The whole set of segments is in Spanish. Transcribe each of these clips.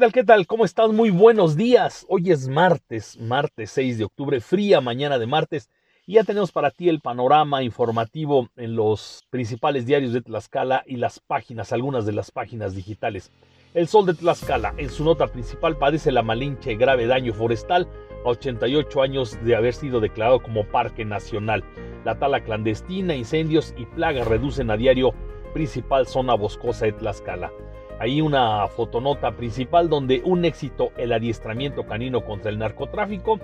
¿Qué tal? ¿Qué tal? ¿Cómo estás? Muy buenos días. Hoy es martes, martes 6 de octubre, fría mañana de martes. Y ya tenemos para ti el panorama informativo en los principales diarios de Tlaxcala y las páginas, algunas de las páginas digitales. El Sol de Tlaxcala, en su nota principal, padece la malinche grave daño forestal a 88 años de haber sido declarado como parque nacional. La tala clandestina, incendios y plagas reducen a diario principal zona boscosa de Tlaxcala. Ahí una fotonota principal donde un éxito el adiestramiento canino contra el narcotráfico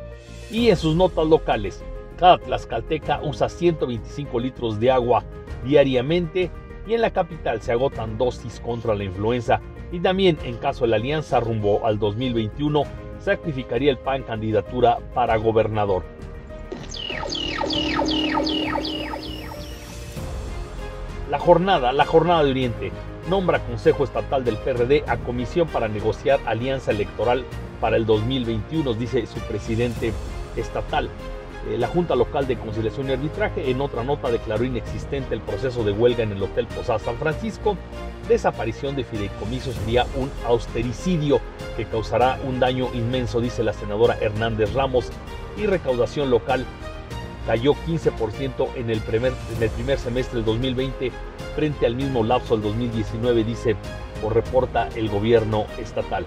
y en sus notas locales. Cada tlaxcalteca usa 125 litros de agua diariamente y en la capital se agotan dosis contra la influenza y también en caso de la alianza rumbo al 2021 sacrificaría el PAN candidatura para gobernador. La jornada, la jornada de Oriente nombra Consejo Estatal del PRD a comisión para negociar alianza electoral para el 2021, dice su presidente estatal. Eh, la Junta Local de Conciliación y Arbitraje en otra nota declaró inexistente el proceso de huelga en el Hotel Posada San Francisco. Desaparición de fideicomiso sería un austericidio que causará un daño inmenso, dice la senadora Hernández Ramos. Y recaudación local cayó 15% en el, primer, en el primer semestre del 2020 frente al mismo lapso del 2019, dice o reporta el gobierno estatal.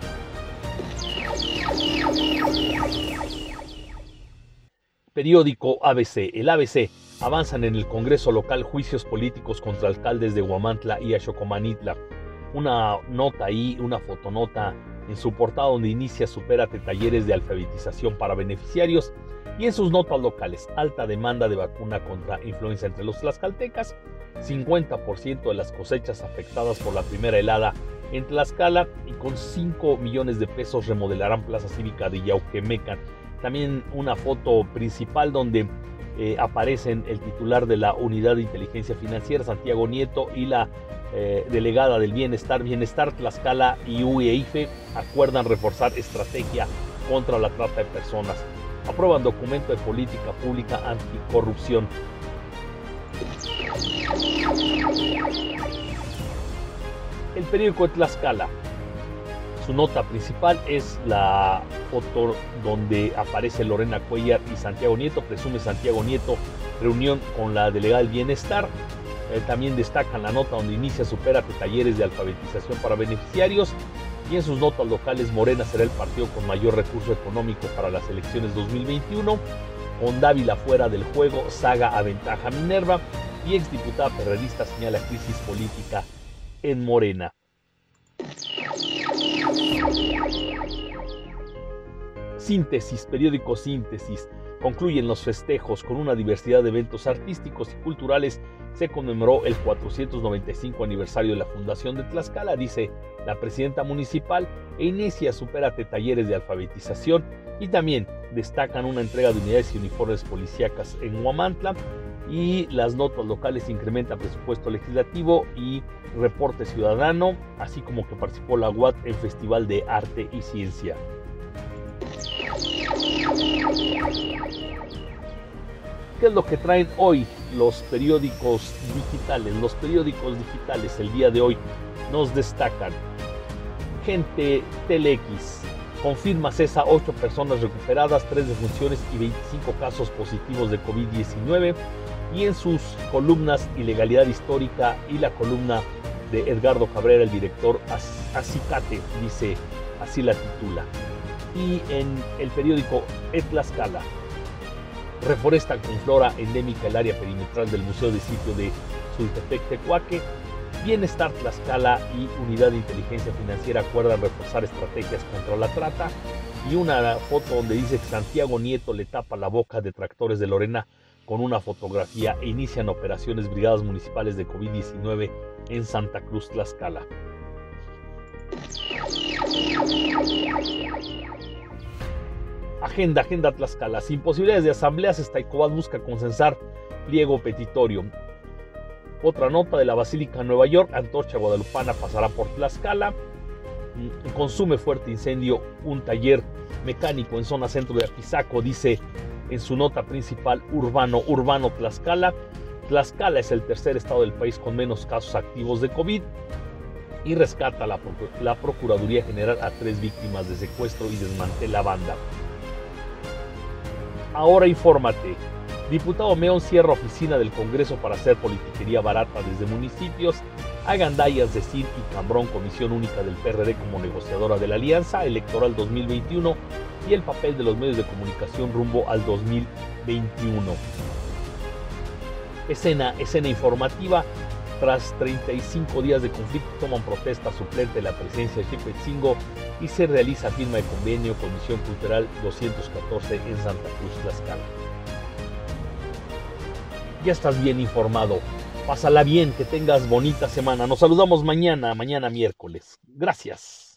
Periódico ABC. El ABC avanzan en el Congreso local juicios políticos contra alcaldes de Huamantla y Achocomanitla. Una nota ahí, una fotonota en su portada donde inicia Supérate talleres de alfabetización para beneficiarios y en sus notas locales, alta demanda de vacuna contra influenza entre los tlaxcaltecas, 50% de las cosechas afectadas por la primera helada en Tlaxcala y con 5 millones de pesos remodelarán Plaza Cívica de Yauquemecan. También una foto principal donde eh, aparecen el titular de la Unidad de Inteligencia Financiera, Santiago Nieto, y la eh, delegada del Bienestar, Bienestar Tlaxcala y UEIFE acuerdan reforzar estrategia contra la trata de personas aprueban documento de política pública anticorrupción. El periódico de Tlaxcala. Su nota principal es la foto donde aparece Lorena Cuellar y Santiago Nieto, presume Santiago Nieto, reunión con la delegada del bienestar. Eh, también destacan la nota donde inicia Supérate talleres de alfabetización para beneficiarios y en sus notas locales Morena será el partido con mayor recurso económico para las elecciones 2021. Con Dávila fuera del juego, Saga aventaja Minerva y exdiputada perredista señala crisis política en Morena. Síntesis, periódico Síntesis. Concluyen los festejos con una diversidad de eventos artísticos y culturales. Se conmemoró el 495 aniversario de la Fundación de Tlaxcala, dice la presidenta municipal, e inicia Superate talleres de alfabetización y también destacan una entrega de unidades y uniformes policíacas en Huamantla y las notas locales incrementan presupuesto legislativo y reporte ciudadano, así como que participó la UAT en Festival de Arte y Ciencia. ¿Qué es lo que traen hoy los periódicos digitales? Los periódicos digitales el día de hoy nos destacan. Gente Telex confirma CESA 8 personas recuperadas, 3 defunciones y 25 casos positivos de COVID-19. Y en sus columnas Ilegalidad Histórica y la columna de Edgardo Cabrera, el director Acicate, dice, así la titula y en el periódico Etlascala. Reforestan con flora endémica el área perimetral del Museo de Sitio de Sultepec Tecuaque. Bienestar Tlaxcala y Unidad de Inteligencia Financiera acuerdan reforzar estrategias contra la trata. Y una foto donde dice que Santiago Nieto le tapa la boca de tractores de Lorena con una fotografía e inician operaciones brigadas municipales de COVID-19 en Santa Cruz, Tlaxcala. Agenda, agenda Tlaxcala. Sin posibilidades de asambleas, Estaicobat busca consensar pliego petitorio. Otra nota de la Basílica Nueva York, Antorcha Guadalupana pasará por Tlaxcala. Mm, consume fuerte incendio un taller mecánico en zona centro de Apizaco, dice en su nota principal urbano, urbano Tlaxcala. Tlaxcala es el tercer estado del país con menos casos activos de COVID. y rescata la, la Procuraduría General a tres víctimas de secuestro y desmantela banda. Ahora infórmate. Diputado Meón cierra oficina del Congreso para hacer politiquería barata desde municipios. Agandayas de CIR y Cambrón, Comisión Única del PRD como negociadora de la Alianza Electoral 2021 y el papel de los medios de comunicación rumbo al 2021. Escena, escena informativa. Tras 35 días de conflicto toman protesta suplente la presencia de Chipetzingo y se realiza firma de convenio Comisión Cultural 214 en Santa Cruz, Tlaxcala. Ya estás bien informado. Pásala bien, que tengas bonita semana. Nos saludamos mañana, mañana miércoles. Gracias.